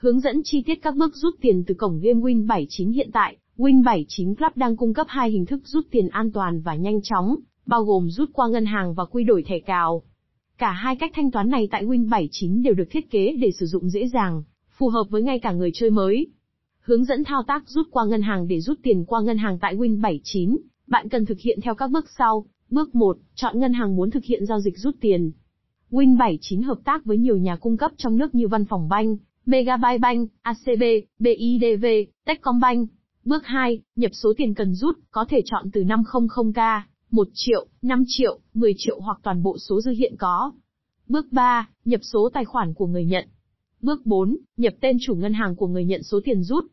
Hướng dẫn chi tiết các bước rút tiền từ cổng game Win79 hiện tại, Win79 Club đang cung cấp hai hình thức rút tiền an toàn và nhanh chóng, bao gồm rút qua ngân hàng và quy đổi thẻ cào. Cả hai cách thanh toán này tại Win79 đều được thiết kế để sử dụng dễ dàng, phù hợp với ngay cả người chơi mới. Hướng dẫn thao tác rút qua ngân hàng để rút tiền qua ngân hàng tại Win79, bạn cần thực hiện theo các bước sau. Bước 1, chọn ngân hàng muốn thực hiện giao dịch rút tiền. Win79 hợp tác với nhiều nhà cung cấp trong nước như Văn phòng Banh, Megabyte Bank, ACB, BIDV, Techcombank. Bước 2, nhập số tiền cần rút, có thể chọn từ 500k, 1 triệu, 5 triệu, 10 triệu hoặc toàn bộ số dư hiện có. Bước 3, nhập số tài khoản của người nhận. Bước 4, nhập tên chủ ngân hàng của người nhận số tiền rút.